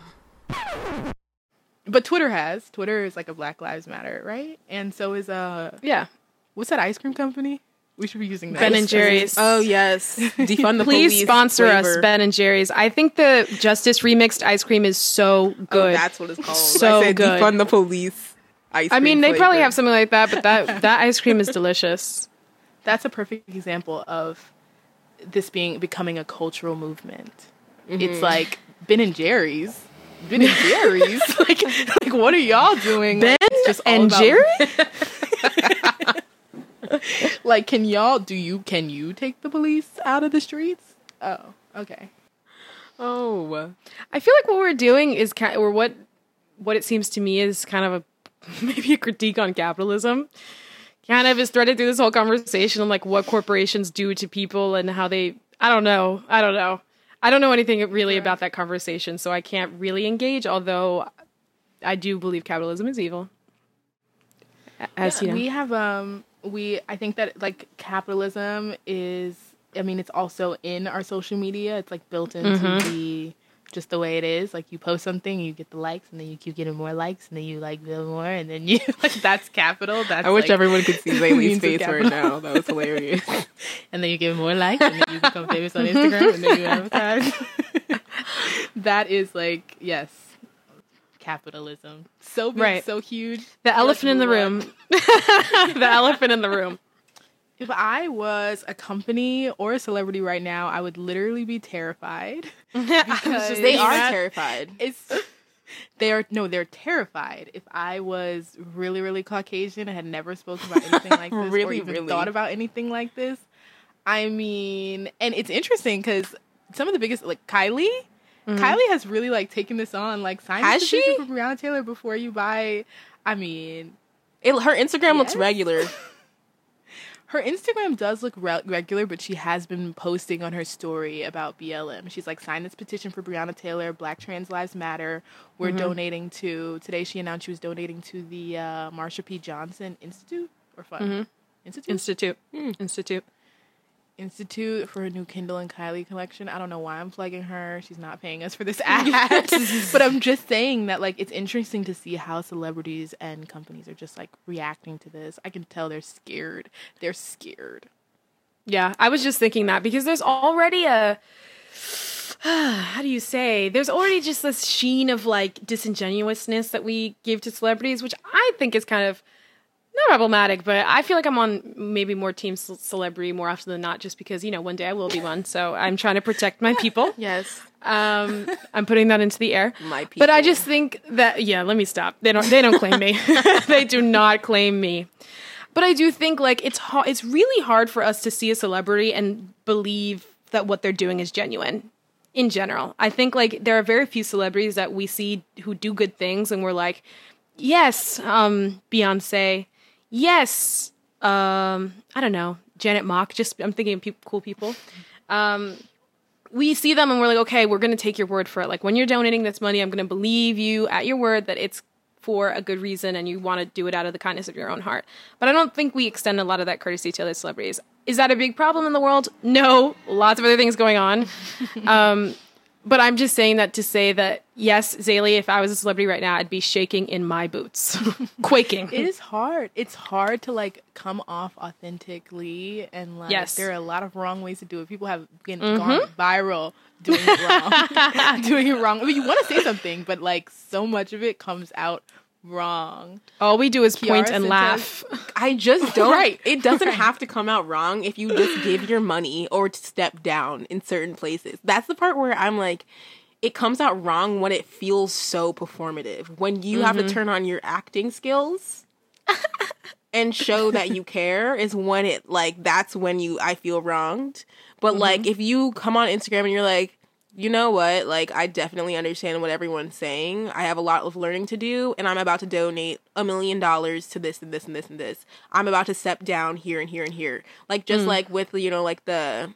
But Twitter has. Twitter is like a Black Lives Matter, right? And so is uh Yeah. what's that ice cream company? We should be using that. Ben and Jerry's. oh yes [LAUGHS] defund the Please police sponsor us. Ben and Jerry's. I think the Justice remixed ice cream is so Oh, good. that's what it's called So I said good. defund the police ice cream. I mean, cream they probably have something like that, but that [LAUGHS] that ice cream is delicious. That's a perfect example of this being becoming a cultural movement. It's like Ben and Jerry's. Ben and Jerry's. [LAUGHS] like, like what are y'all doing? Ben just and Jerry? [LAUGHS] Like, can y'all do you can you take the police out of the streets? Oh, okay. oh I feel like what we're doing is kind or what what it seems to me is kind of a [LAUGHS] maybe a critique on capitalism. Kind of is threaded through this whole conversation on like what corporations do to people and how they. I don't know. I don't know. I don't know anything really about that conversation, so I can't really engage. Although I do believe capitalism is evil. As you know, we have um we I think that like capitalism is I mean it's also in our social media. It's like built into Mhm. the just the way it is. Like you post something, you get the likes, and then you keep getting more likes, and then you like build more, and then you [LAUGHS] like that's capital. That's I wish like, everyone could see [LAUGHS] Laylee's face right now. That was hilarious. [LAUGHS] and then you get more likes, and then you become famous on Instagram, and then you advertise. that is like yes, capitalism. So big, Right. so huge. the elephant in the room. the elephant in the room. If I was a company or a celebrity right now, I would literally be terrified. [LAUGHS] Because they are terrified. It's they are no, they're terrified. If I was really, really Caucasian and had never spoken about anything like [LAUGHS] this, or even really. thought about anything like this, I mean, and it's interesting because some of the biggest, like Kylie, mm-hmm. Kylie has really like taken this on. Like, sign Has she? for Breonna Taylor before you buy. I mean, It, her Instagram looks regular. [LAUGHS] her Instagram does look re- regular, but she has been posting on her story about BLM. She's like, sign this petition for Breonna Taylor. Black Trans Lives Matter. We're Mm-hmm. donating to. Today she announced she was donating to the uh, Marsha P. Johnson Institute or Fund. Mm-hmm. Institute? Institute. Institute. Institute for a new Kendall and Kylie collection. I don't know why I'm plugging her. She's not paying us for this [LAUGHS] ad. [LAUGHS] but I'm just saying that like it's interesting to see how celebrities and companies are just like reacting to this. I can tell they're scared. They're scared. Yeah, I was just thinking that because there's already a [SIGHS] how do you say? There's already just this sheen of like disingenuousness that we give to celebrities, which I think is kind of not problematic, but I feel like I'm on maybe more team ce- celebrity more often than not, just because you know one day I will be one. So I'm trying to protect my people. [LAUGHS] Yes. Um, I'm putting that into the air. My people, But I just think that yeah, let me stop. They don't they don't claim me. [LAUGHS] [LAUGHS] they do not claim me. But I do think like it's ha- it's really hard for us to see a celebrity and believe that what they're doing is genuine. In general, I think like there are very few celebrities that we see who do good things and we're like, yes, um, Beyonce, yes, um, I don't know, Janet Mock. Just I'm thinking of peop cool people. Um, we see them and we're like, okay, we're going to take your word for it. Like when you're donating this money, I'm going to believe you at your word that it's for a good reason and you want to do it out of the kindness of your own heart. But I don't think we extend a lot of that courtesy to other celebrities. Is that a big problem in the world? No, lots of other things going on. [LAUGHS] um, but I'm just saying that to say that yes, Zaylee, if I was a celebrity right now, I'd be shaking in my boots, [LAUGHS] quaking. It is hard. It's hard to like come off authentically and like Yes. there are a lot of wrong ways to do it. People have been mm-hmm. gone viral doing it wrong. [LAUGHS] doing it wrong. I mean you want to say something, but like so much of it comes out wrong. All we do is Kiara and laugh. I just [LAUGHS] don't. Right. It doesn't have to come out wrong if you just give your money or to step down in certain places. That's the part where I'm like, it comes out wrong when it feels so performative. When you have to mm-hmm. turn on your acting skills [LAUGHS] and show that you care is when it like that's when you I feel wronged. But like mm-hmm. if you come on Instagram and you're like, you know what? Like, I definitely understand what everyone's saying. I have a lot of learning to do, and I'm about to donate a million dollars to this and this and this and this. I'm about to step down here and here and here. Like, just like with, you know, like the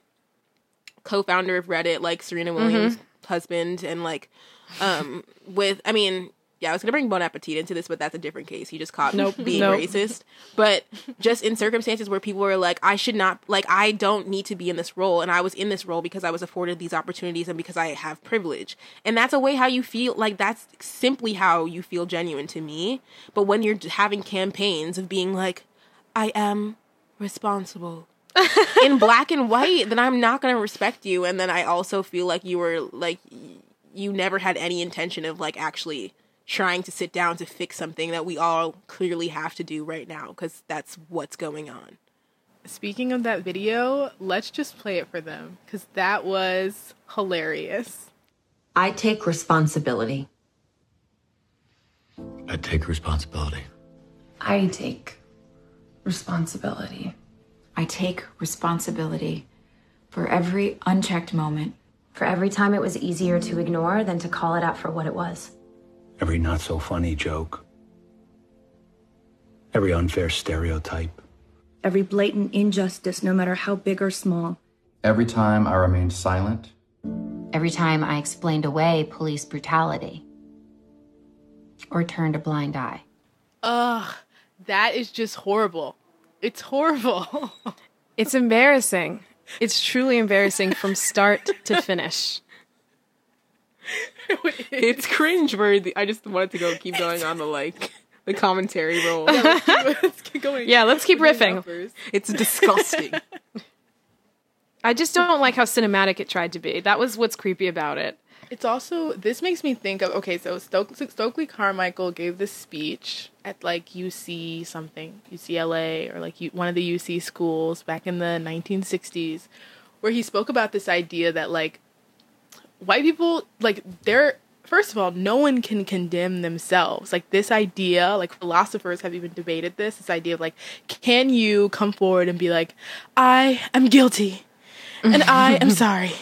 co founder of Reddit, like Serena Williams' husband, and like, um, with, I mean, yeah, I was gonna bring Bon Appetit into this, but that's a different case. He just caught Nope. [LAUGHS] being Nope. racist. But just in circumstances where people are like, I should not, like, I don't need to be in this role, and I was in this role because I was afforded these opportunities and because I have privilege, and that's a way how you feel. Like that's simply how you feel genuine to me. But when you're having campaigns of being like, I am responsible [LAUGHS] in black and white, then I'm not gonna respect you, and then I also feel like you were like you never had any intention of like actually trying to sit down to fix something that we all clearly have to do right now because that's what's going on. Speaking of that video, let's just play it for them cuz that was hilarious. I take responsibility. I take responsibility. I take responsibility. I take responsibility for every unchecked moment. For every time it was easier to ignore than to call it out for what it was. Every not so funny joke, every unfair stereotype. Every blatant injustice, no matter how big or small. Every time I remained silent. Every time I explained away police brutality or turned a blind eye. Ugh, that is just horrible. It's horrible. [LAUGHS] it's embarrassing. It's truly embarrassing from start to finish. It's cringeworthy. I just wanted to go keep going on the like the commentary role. Yeah, let's keep, [LAUGHS] let's keep going. Yeah, let's keep riffing. It's disgusting. [LAUGHS] I just don't like how cinematic it tried to be. That was what's creepy about it. It's also this makes me think of okay, so Stokely Carmichael gave this speech at like UC something, UCLA or like one of the UC schools back in the 1960s, where he spoke about this idea that like white people like they're first of all, no one can condemn themselves. Like this idea, like philosophers have even debated this, this idea of like, can you come forward and be like, I am guilty and I am [LAUGHS] sorry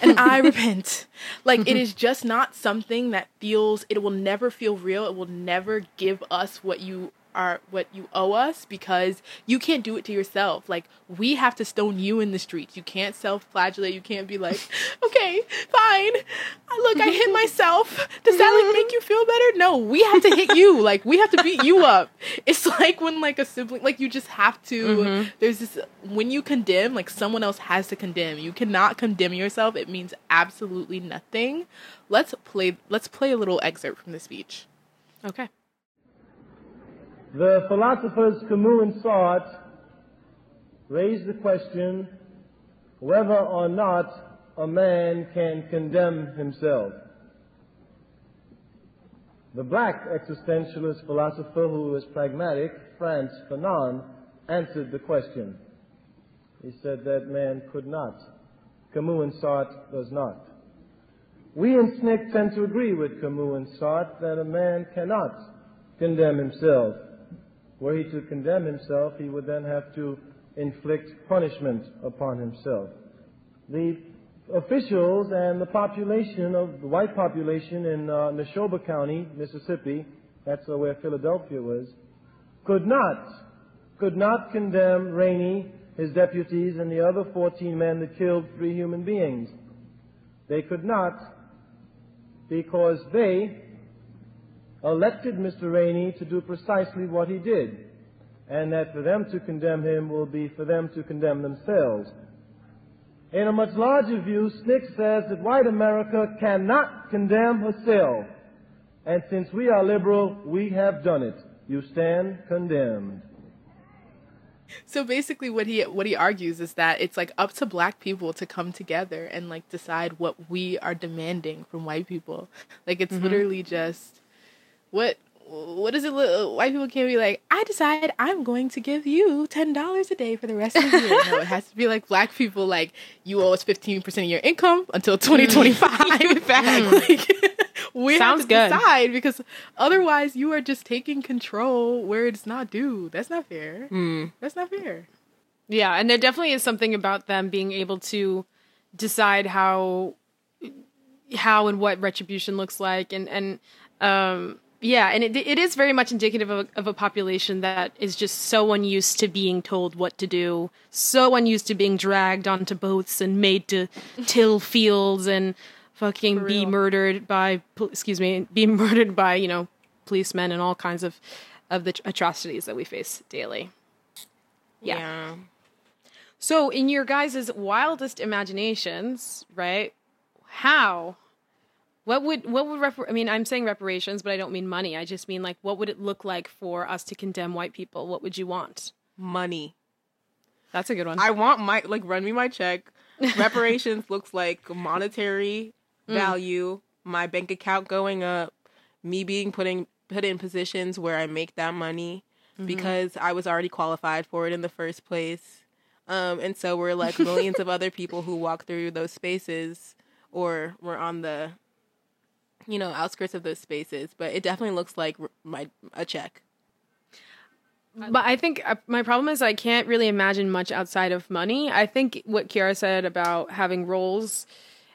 and I repent. Like it is just not something that feels it will never feel real. It will never give us what you are what you owe us because you can't do it to yourself. Like we have to stone you in the streets. You can't self-flagellate. You can't be like, [LAUGHS] okay, fine. Look, I hit myself. Does that like make you feel better? No, we have to hit you. Like we have to beat you up. It's [LAUGHS] like when like a sibling, like you just have to. Mm-hmm. There's this when you condemn, like someone else has to condemn. You cannot condemn yourself. It means absolutely nothing. Let's play. Let's play a little excerpt from the speech. Okay. The philosophers Camus and Sartre raised the question whether or not a man can condemn himself. The black existentialist philosopher who was pragmatic, Frantz Fanon, answered the question. He said that man could not. Camus and Sartre does not. We in SNCC tend to agree with Camus and Sartre that a man cannot condemn himself. Were he to condemn himself, he would then have to inflict punishment upon himself. The officials and the population of the white population in uh, Neshoba County, Mississippi, that's uh, where Philadelphia was, could not, could not condemn Rainey, his deputies, and the other 14 men that killed three human beings. They could not because they elected Mr. Rainey to do precisely what he did, and that for them to condemn him will be for them to condemn themselves. In a much larger view, SNCC says that white America cannot condemn herself. And since we are liberal, we have done it. You stand condemned. So basically what he what he argues is that it's like up to black people to come together and like decide what we are demanding from white people. Like it's mm-hmm. literally just what what does it? Look? White people can't be like, I decide I'm going to give you ten dollars a day for the rest of the year. [LAUGHS] no, it has to be like black people, like you owe us fifteen percent of your income until twenty twenty five. [LAUGHS] In fact, [LAUGHS] we Sounds have to good. decide because otherwise you are just taking control where it's not due. That's not fair. Mm. That's not fair. Yeah, and there definitely is something about them being able to decide how how and what retribution looks like and and um yeah, and it, it is very much indicative of, of, a population that is just so unused to being told what to do, so unused to being dragged onto boats and made to [LAUGHS] till fields and fucking be murdered by, excuse me, be [LAUGHS] murdered by, you know, policemen and all kinds of, of the atrocities that we face daily. Yeah. yeah. So, in your guys' wildest imaginations, right? How what would what would repar- I mean? I'm saying reparations, but I don't mean money. I just mean like what would it look like for us to condemn white people? What would you want? Money. That's a good one. I want my like run me my check. [LAUGHS] reparations looks like monetary mm. value, my bank account going up, me being putting put in positions where I make that money mm-hmm. because I was already qualified for it in the first place. Um, and so we're like millions of [LAUGHS] other people who walk through those spaces or we're on the you know, outskirts of those spaces, but it definitely looks like my a check. But I think uh, my problem is I can't really imagine much outside of money. I think what Kiara said about having roles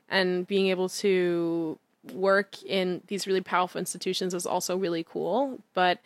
and being able to work in these really powerful institutions is also really cool, but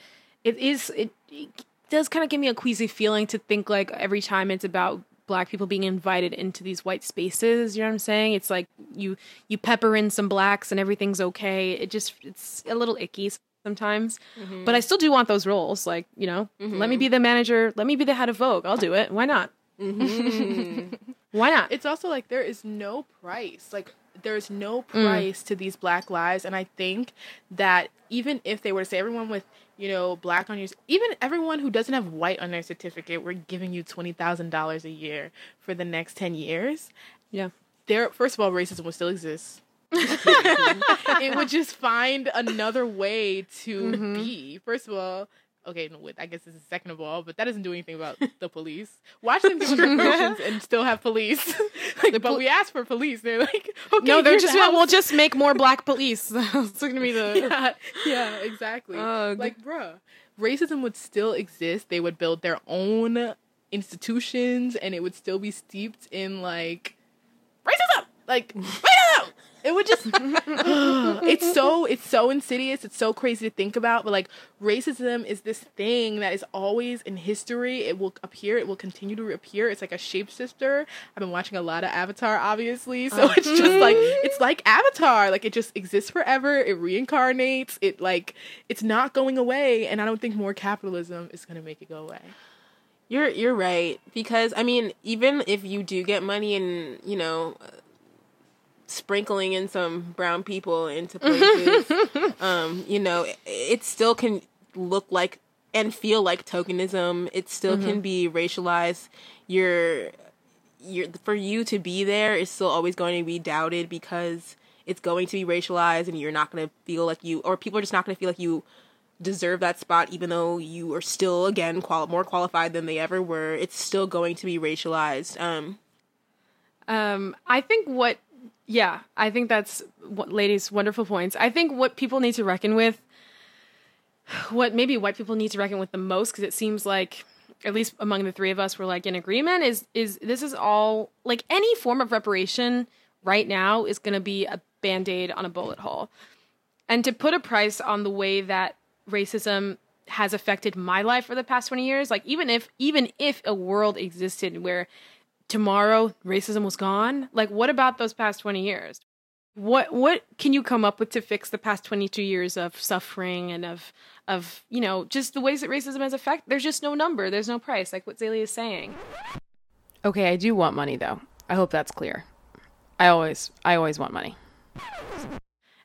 it is it, it does kind of give me a queasy feeling to think like every time it's about black people being invited into these white spaces, you know what I'm saying? It's like you you pepper in some blacks and everything's okay. It just it's a little icky sometimes. Mm-hmm. But I still do want those roles. Like, you know, mm-hmm. let me be the manager, let me be the head of Vogue. I'll do it. Why not? Mm-hmm. [LAUGHS] Why not? It's also like there is no price. Like there's no mm. price mm. to these black lives and I think that even if they were to say everyone with, you know, black on your even everyone who doesn't have white on their certificate, we're giving you $20,000 a year for the next 10 years. Yeah. There first of all racism would still exist. [LAUGHS] it would just find another way to mm-hmm. be. First of all, okay, no, I guess this is second of all, but that doesn't do anything about [LAUGHS] the police. Watch them give [LAUGHS] promotions and still have police. [LAUGHS] like, but we asked for police. They're like, okay, no, they're just the we'll just make more black police. it's gonna be the yeah, yeah, exactly. Uh, like, bruh, racism would still exist. They would build their own institutions, and it would still be steeped in like racism. Like. It would just [LAUGHS] it's so it's so insidious, it's so crazy to think about, but like racism is this thing that is always in history. It will appear, it will continue to appear. It's like a shape shapeshifter. I've been watching a lot of Avatar obviously, so uh-huh. it's just like it's like Avatar. Like it just exists forever. It reincarnates. It like it's not going away and I don't think more capitalism is going to make it go away. You're you're right because I mean even if you do get money and you know sprinkling in some brown people into places, [LAUGHS] um, you know, it, it, still can look like and feel like tokenism. It still mm-hmm. can be racialized. You're, you're for you to be there is still always going to be doubted because it's going to be racialized, and you're not going to feel like you, or people are just not going to feel like you deserve that spot even though you are still again qual- more qualified than they ever were it's still going to be racialized um um i think what yeah, I think that's ladies' wonderful points. I think what people need to reckon with, what maybe white people need to reckon with the most, because it seems like at least among the three of us, we're like in agreement. Is is this is all like any form of reparation right now is going to be a band aid on a bullet hole, and to put a price on the way that racism has affected my life for the past 20 years like even if even if a world existed where tomorrow racism was gone? Like what about those past 20 years? What what can you come up with to fix the past 22 years of suffering and of of, you know, just the ways that racism has affected there's just no number, there's no price like what Zaylee is saying. Okay, I do want money though. I hope that's clear. I always I always want money.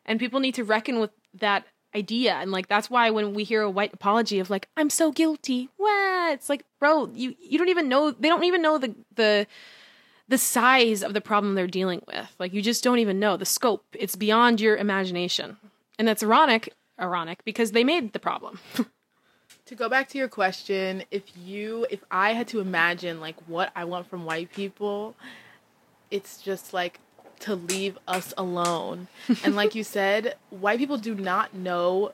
And people need to reckon with that idea. And like that's why when we hear a white apology of like i'm so guilty what? It's like bro you you don't even know they don't even know the the the size of the problem they're dealing with. Like you just don't even know the scope. It's beyond your imagination. And that's ironic ironic because they made the problem. [LAUGHS] To go back to your question if you if i had to imagine like what i want from white people it's just like to leave us alone. and like you said, white people do not know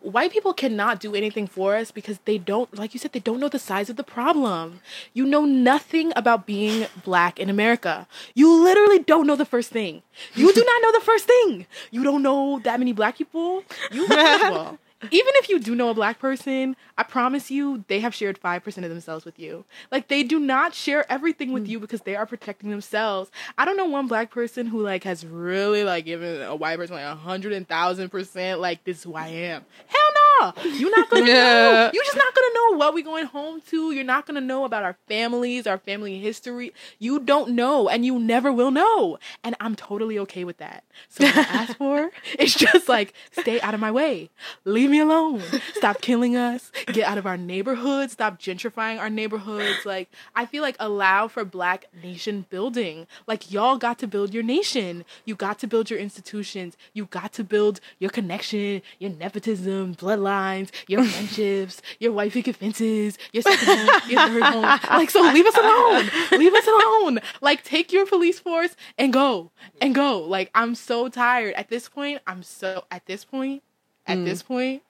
white people cannot do anything for us because they don't like you said they don't know the size of the problem. You know nothing about being black in America. You literally don't know the first thing. You do not know the first thing. You don't know that many black people. You well, [LAUGHS] even if you do know a black person, I promise you they have shared 5% of themselves with you. Like they do not share everything with mm. you because they are protecting themselves. I don't know one black person who like has really like given a white person like a hundred and thousand percent like this is who I am. Hell no. You're not gonna know. You're just not gonna know what we're going home to. You're not gonna know about our families, our family history. You don't know and you never will know. And I'm totally okay with that. So what I [LAUGHS] ask for it's just like stay out of my way. Leave me alone. Stop killing us get out of our neighborhoods, stop gentrifying our neighborhoods. Like, I feel like allow for black nation building. Like, y'all got to build your nation. You got to build your institutions. You got to build your connection, your nepotism, bloodlines, your friendships, your picket fences, your second home, your third home. Like, so leave us alone. Leave us alone. Like, take your police force and go and go. Like, I'm so tired. At this point, I'm so, at this point, at mm. this point,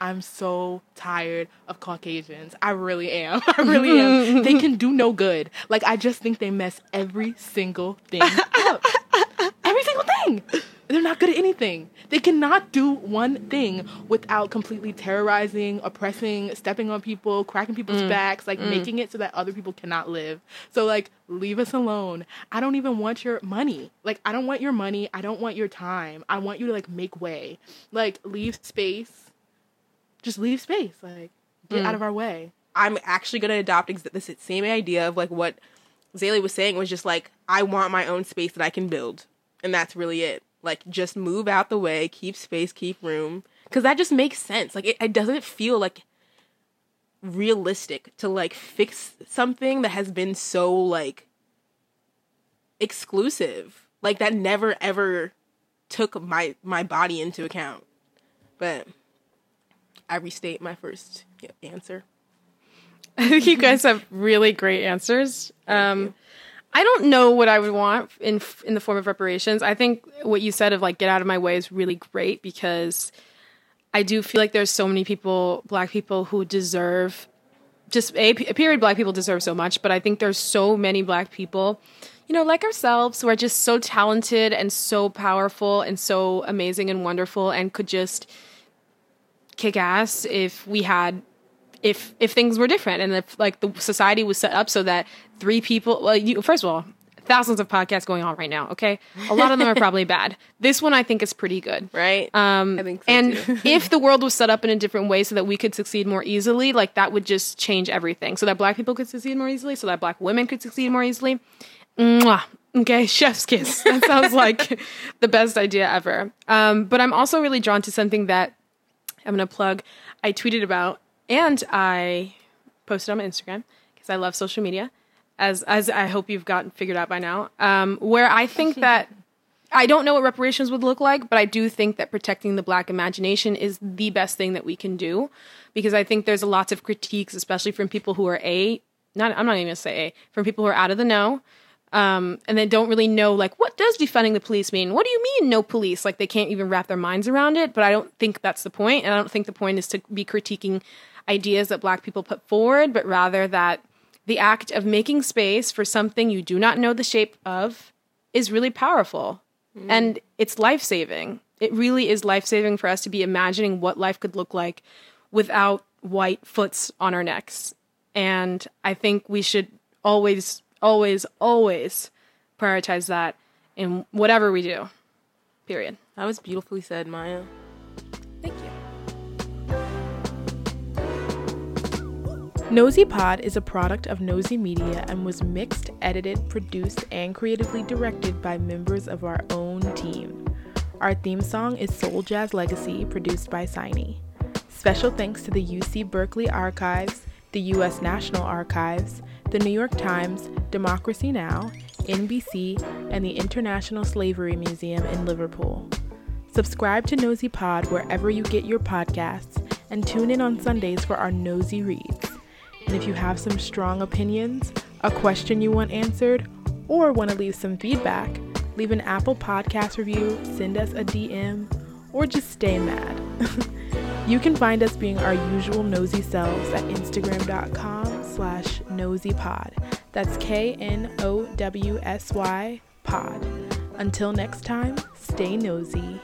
I'm so tired of Caucasians. I really am. [LAUGHS] I really am. they can do no good. Like I just think they mess every single thing up. every single thing. They're not good at anything. They cannot do one thing without completely terrorizing, oppressing, stepping on people, cracking people's Mm. backs, like Mm. making it so that other people cannot live. So like leave us alone. I don't even want your money. Like I don't want your money. I don't want your time. I want you to like make way. Like leave space. Just leave space. Like get Mm. out of our way. I'm actually gonna adopt ex- this same idea of like what Zaylee was saying was just like I want my own space that I can build, and that's really it. Like just move out the way, keep space, keep room, because that just makes sense. Like it, it doesn't feel like realistic to like fix something that has been so like exclusive, like that never ever took my my body into account. But I restate my first answer. I [LAUGHS] think you guys have really great answers. Um, I don't know what I would want in in the form of reparations. I think what you said of like get out of my way is really great because I do feel like there's so many people, black people, who deserve just a, a period. Black people deserve so much, but I think there's so many black people, you know, like ourselves, who are just so talented and so powerful and so amazing and wonderful, and could just kick ass if we had if if things were different and if like the society was set up so that three people well you first of all thousands of podcasts going on right now okay? A lot of them are probably [LAUGHS] bad. This one i think is pretty good. Right. Um I think so and [LAUGHS] if the world was set up in a different way so that we could succeed more easily like that would just change everything. So that black people could succeed more easily so that black women could succeed more easily. Mwah. okay [LAUGHS] chef's kiss. That sounds like the best idea ever. Um but i'm also really drawn to something that i'm going to plug. I tweeted about and I posted on my Instagram because I love social media, as as I hope you've gotten figured out by now. Um, where I think [LAUGHS] that I don't know what reparations would look like, but I do think that protecting the Black imagination is the best thing that we can do, because I think there's a lots of critiques, especially from people who are a not I'm not even gonna say a from people who are out of the know. Um, and they don't really know like what does defunding the police mean? What do you mean no police? Like they can't even wrap their minds around it. But I don't think that's the point. and I don't think the point is to be critiquing ideas that black people put forward, but rather that the act of making space for something you do not know the shape of is really powerful and it's life saving. It really is life saving for us to be imagining what life could look like without white foots on our necks. And I think we should always, always, always prioritize that in whatever we do. Period. That was beautifully said, Maya. Thank you. Knowsy Pod is a product of Knowsy Media and was mixed, edited, produced, and creatively directed by members of our own team. Our theme song is Soul Jazz Legacy, produced by Signy. Special thanks to the UC Berkeley Archives, the U.S. National Archives, the New York Times, Democracy Now!, NBC, and the International Slavery Museum in Liverpool. Subscribe to Knowsy Pod wherever you get your podcasts and tune in on Sundays for our Knowsy Reads. And if you have some strong opinions, a question you want answered, or want to leave some feedback, leave an Apple Podcast review, send us a DM, or just stay mad. [LAUGHS] you can find us being our usual nosy selves at instagram.com slash knowsypod. That's K-N-O-W-S-Y pod. Until next time, stay nosy.